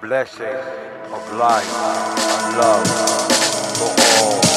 blessings of life and love for all.